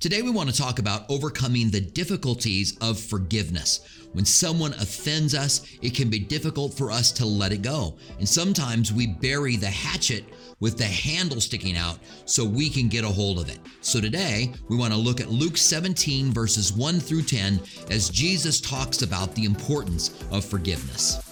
Today, we want to talk about overcoming the difficulties of forgiveness. When someone offends us, it can be difficult for us to let it go. And sometimes we bury the hatchet with the handle sticking out so we can get a hold of it. So today, we want to look at Luke 17, verses 1 through 10, as Jesus talks about the importance of forgiveness.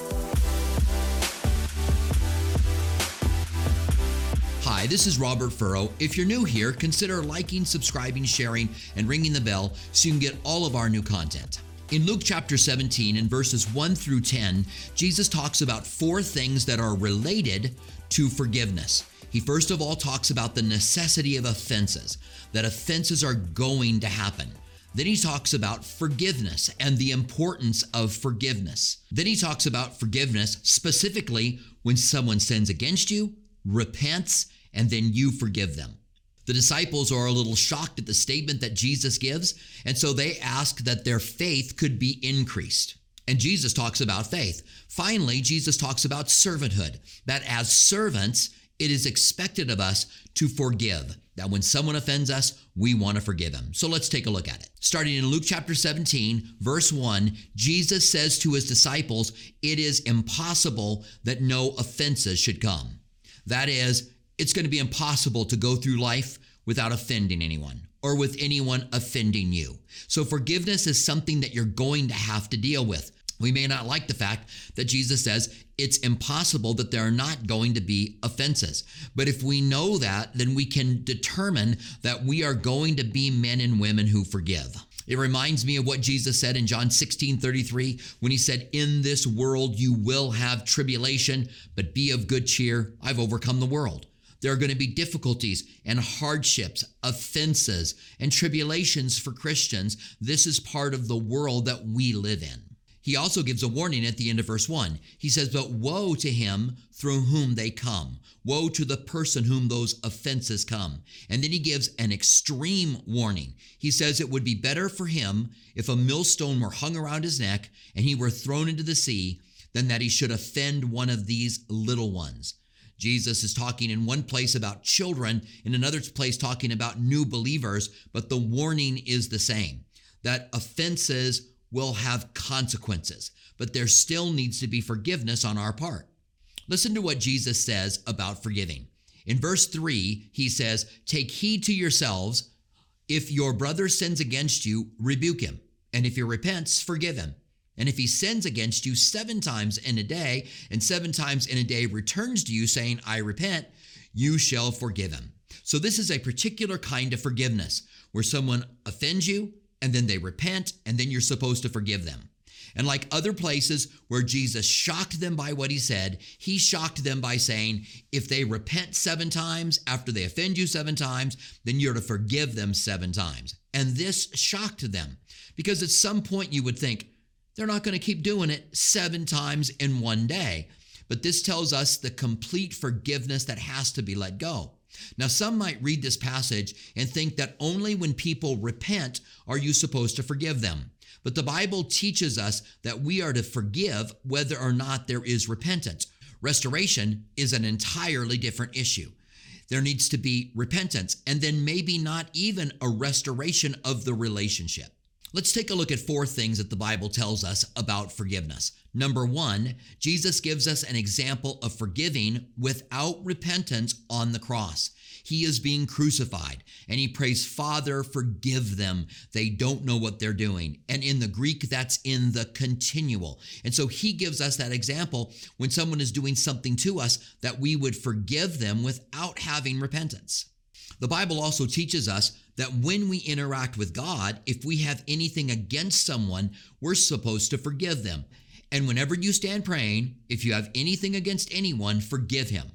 Hi, this is Robert Furrow. If you're new here, consider liking, subscribing, sharing, and ringing the bell so you can get all of our new content. In Luke chapter 17, in verses 1 through 10, Jesus talks about four things that are related to forgiveness. He first of all talks about the necessity of offenses, that offenses are going to happen. Then he talks about forgiveness and the importance of forgiveness. Then he talks about forgiveness specifically when someone sins against you, repents, and then you forgive them. The disciples are a little shocked at the statement that Jesus gives, and so they ask that their faith could be increased. And Jesus talks about faith. Finally, Jesus talks about servanthood, that as servants, it is expected of us to forgive. That when someone offends us, we want to forgive them. So let's take a look at it. Starting in Luke chapter 17, verse 1, Jesus says to his disciples, It is impossible that no offenses should come. That is, it's going to be impossible to go through life without offending anyone or with anyone offending you. So forgiveness is something that you're going to have to deal with. We may not like the fact that Jesus says it's impossible that there are not going to be offenses. But if we know that, then we can determine that we are going to be men and women who forgive. It reminds me of what Jesus said in John 16 33 when he said, In this world you will have tribulation, but be of good cheer. I've overcome the world. There are going to be difficulties and hardships, offenses, and tribulations for Christians. This is part of the world that we live in. He also gives a warning at the end of verse 1. He says, But woe to him through whom they come. Woe to the person whom those offenses come. And then he gives an extreme warning. He says it would be better for him if a millstone were hung around his neck and he were thrown into the sea than that he should offend one of these little ones. Jesus is talking in one place about children, in another place talking about new believers, but the warning is the same that offenses will have consequences, but there still needs to be forgiveness on our part. Listen to what Jesus says about forgiving. In verse 3, he says, Take heed to yourselves. If your brother sins against you, rebuke him. And if he repents, forgive him. And if he sins against you seven times in a day, and seven times in a day returns to you saying, I repent, you shall forgive him. So, this is a particular kind of forgiveness where someone offends you, and then they repent, and then you're supposed to forgive them. And like other places where Jesus shocked them by what he said, he shocked them by saying, if they repent seven times after they offend you seven times, then you're to forgive them seven times. And this shocked them because at some point you would think, they're not going to keep doing it seven times in one day. But this tells us the complete forgiveness that has to be let go. Now, some might read this passage and think that only when people repent are you supposed to forgive them. But the Bible teaches us that we are to forgive whether or not there is repentance. Restoration is an entirely different issue. There needs to be repentance and then maybe not even a restoration of the relationship. Let's take a look at four things that the Bible tells us about forgiveness. Number one, Jesus gives us an example of forgiving without repentance on the cross. He is being crucified and he prays, Father, forgive them. They don't know what they're doing. And in the Greek, that's in the continual. And so he gives us that example when someone is doing something to us that we would forgive them without having repentance. The Bible also teaches us that when we interact with God, if we have anything against someone, we're supposed to forgive them. And whenever you stand praying, if you have anything against anyone, forgive him,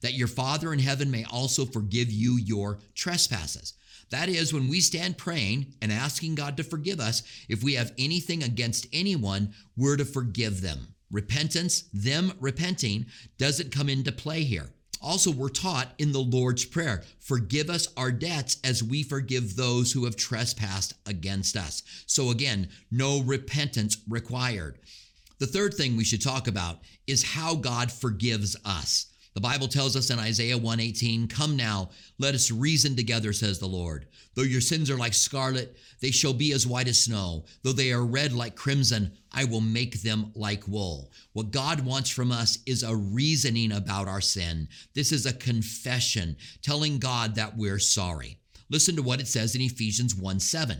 that your Father in heaven may also forgive you your trespasses. That is, when we stand praying and asking God to forgive us, if we have anything against anyone, we're to forgive them. Repentance, them repenting, doesn't come into play here. Also, we're taught in the Lord's Prayer forgive us our debts as we forgive those who have trespassed against us. So, again, no repentance required. The third thing we should talk about is how God forgives us. The Bible tells us in Isaiah 118, Come now, let us reason together, says the Lord. Though your sins are like scarlet, they shall be as white as snow. Though they are red like crimson, I will make them like wool. What God wants from us is a reasoning about our sin. This is a confession, telling God that we're sorry. Listen to what it says in Ephesians 1 7.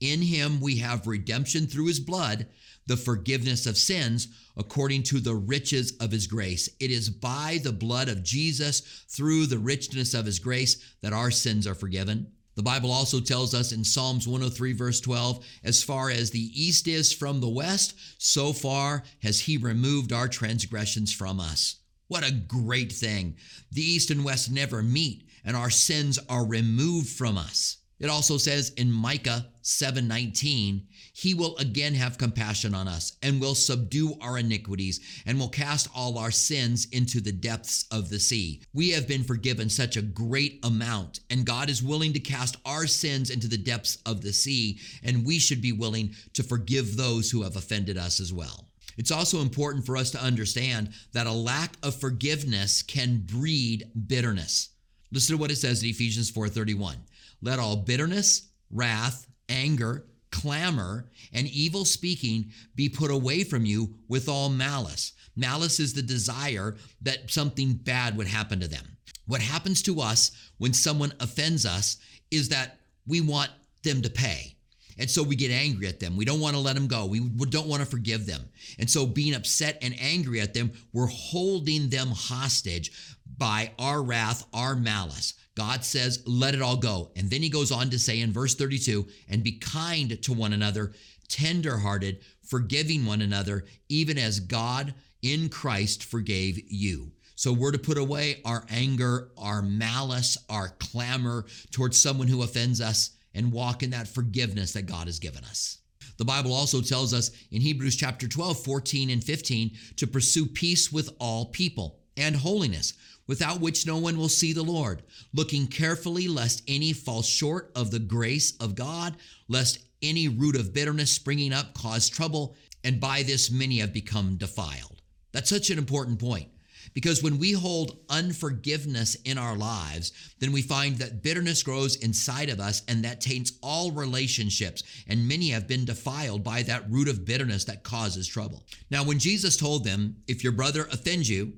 In him we have redemption through his blood, the forgiveness of sins according to the riches of his grace. It is by the blood of Jesus, through the richness of his grace, that our sins are forgiven. The Bible also tells us in Psalms 103, verse 12, as far as the east is from the west, so far has he removed our transgressions from us. What a great thing. The east and west never meet, and our sins are removed from us. It also says in Micah 7:19, he will again have compassion on us and will subdue our iniquities and will cast all our sins into the depths of the sea. We have been forgiven such a great amount and God is willing to cast our sins into the depths of the sea and we should be willing to forgive those who have offended us as well. It's also important for us to understand that a lack of forgiveness can breed bitterness. Listen to what it says in Ephesians 4:31. Let all bitterness, wrath, anger, clamor, and evil speaking be put away from you with all malice. Malice is the desire that something bad would happen to them. What happens to us when someone offends us is that we want them to pay. And so we get angry at them. We don't want to let them go. We don't want to forgive them. And so being upset and angry at them, we're holding them hostage by our wrath, our malice. God says, let it all go. And then he goes on to say in verse 32 and be kind to one another, tenderhearted, forgiving one another, even as God in Christ forgave you. So we're to put away our anger, our malice, our clamor towards someone who offends us and walk in that forgiveness that God has given us. The Bible also tells us in Hebrews chapter 12, 14 and 15 to pursue peace with all people and holiness without which no one will see the Lord, looking carefully lest any fall short of the grace of God, lest any root of bitterness springing up cause trouble, and by this many have become defiled. That's such an important point. Because when we hold unforgiveness in our lives, then we find that bitterness grows inside of us and that taints all relationships. And many have been defiled by that root of bitterness that causes trouble. Now, when Jesus told them, if your brother offends you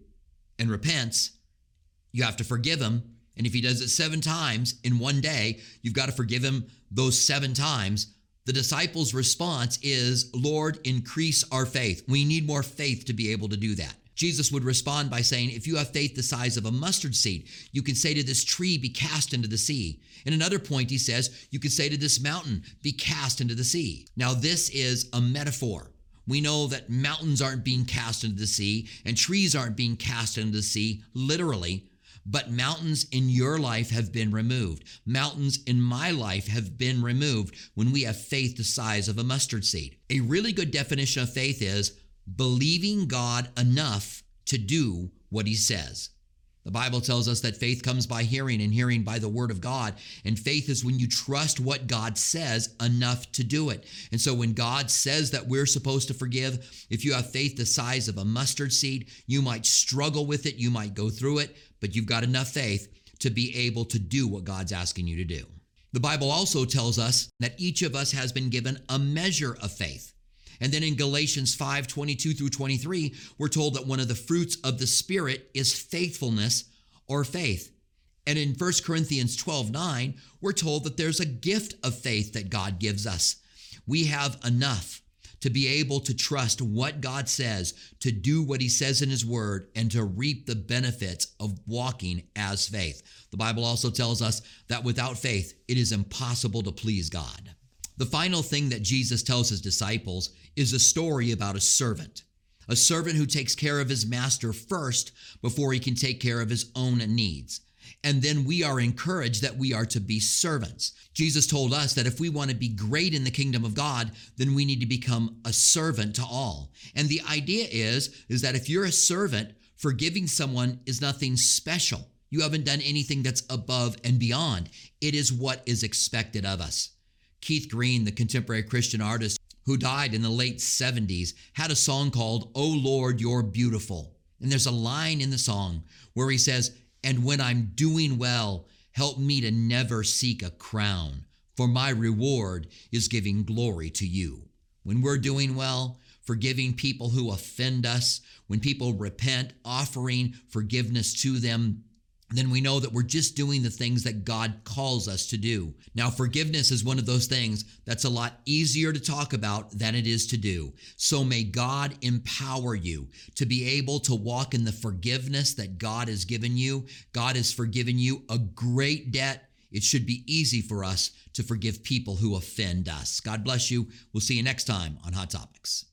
and repents, you have to forgive him. And if he does it seven times in one day, you've got to forgive him those seven times. The disciples' response is, Lord, increase our faith. We need more faith to be able to do that. Jesus would respond by saying, If you have faith the size of a mustard seed, you can say to this tree, Be cast into the sea. In another point, he says, You can say to this mountain, Be cast into the sea. Now, this is a metaphor. We know that mountains aren't being cast into the sea and trees aren't being cast into the sea literally, but mountains in your life have been removed. Mountains in my life have been removed when we have faith the size of a mustard seed. A really good definition of faith is believing God enough to do what he says. The Bible tells us that faith comes by hearing and hearing by the word of God. And faith is when you trust what God says enough to do it. And so when God says that we're supposed to forgive, if you have faith the size of a mustard seed, you might struggle with it, you might go through it, but you've got enough faith to be able to do what God's asking you to do. The Bible also tells us that each of us has been given a measure of faith. And then in Galatians 5 22 through 23, we're told that one of the fruits of the Spirit is faithfulness or faith. And in 1 Corinthians 12 9, we're told that there's a gift of faith that God gives us. We have enough to be able to trust what God says, to do what He says in His Word, and to reap the benefits of walking as faith. The Bible also tells us that without faith, it is impossible to please God. The final thing that Jesus tells his disciples is a story about a servant, a servant who takes care of his master first before he can take care of his own needs. And then we are encouraged that we are to be servants. Jesus told us that if we want to be great in the kingdom of God, then we need to become a servant to all. And the idea is, is that if you're a servant, forgiving someone is nothing special. You haven't done anything that's above and beyond. It is what is expected of us. Keith Green, the contemporary Christian artist who died in the late 70s, had a song called Oh Lord, You're Beautiful. And there's a line in the song where he says, And when I'm doing well, help me to never seek a crown, for my reward is giving glory to you. When we're doing well, forgiving people who offend us, when people repent, offering forgiveness to them, then we know that we're just doing the things that God calls us to do. Now, forgiveness is one of those things that's a lot easier to talk about than it is to do. So may God empower you to be able to walk in the forgiveness that God has given you. God has forgiven you a great debt. It should be easy for us to forgive people who offend us. God bless you. We'll see you next time on Hot Topics.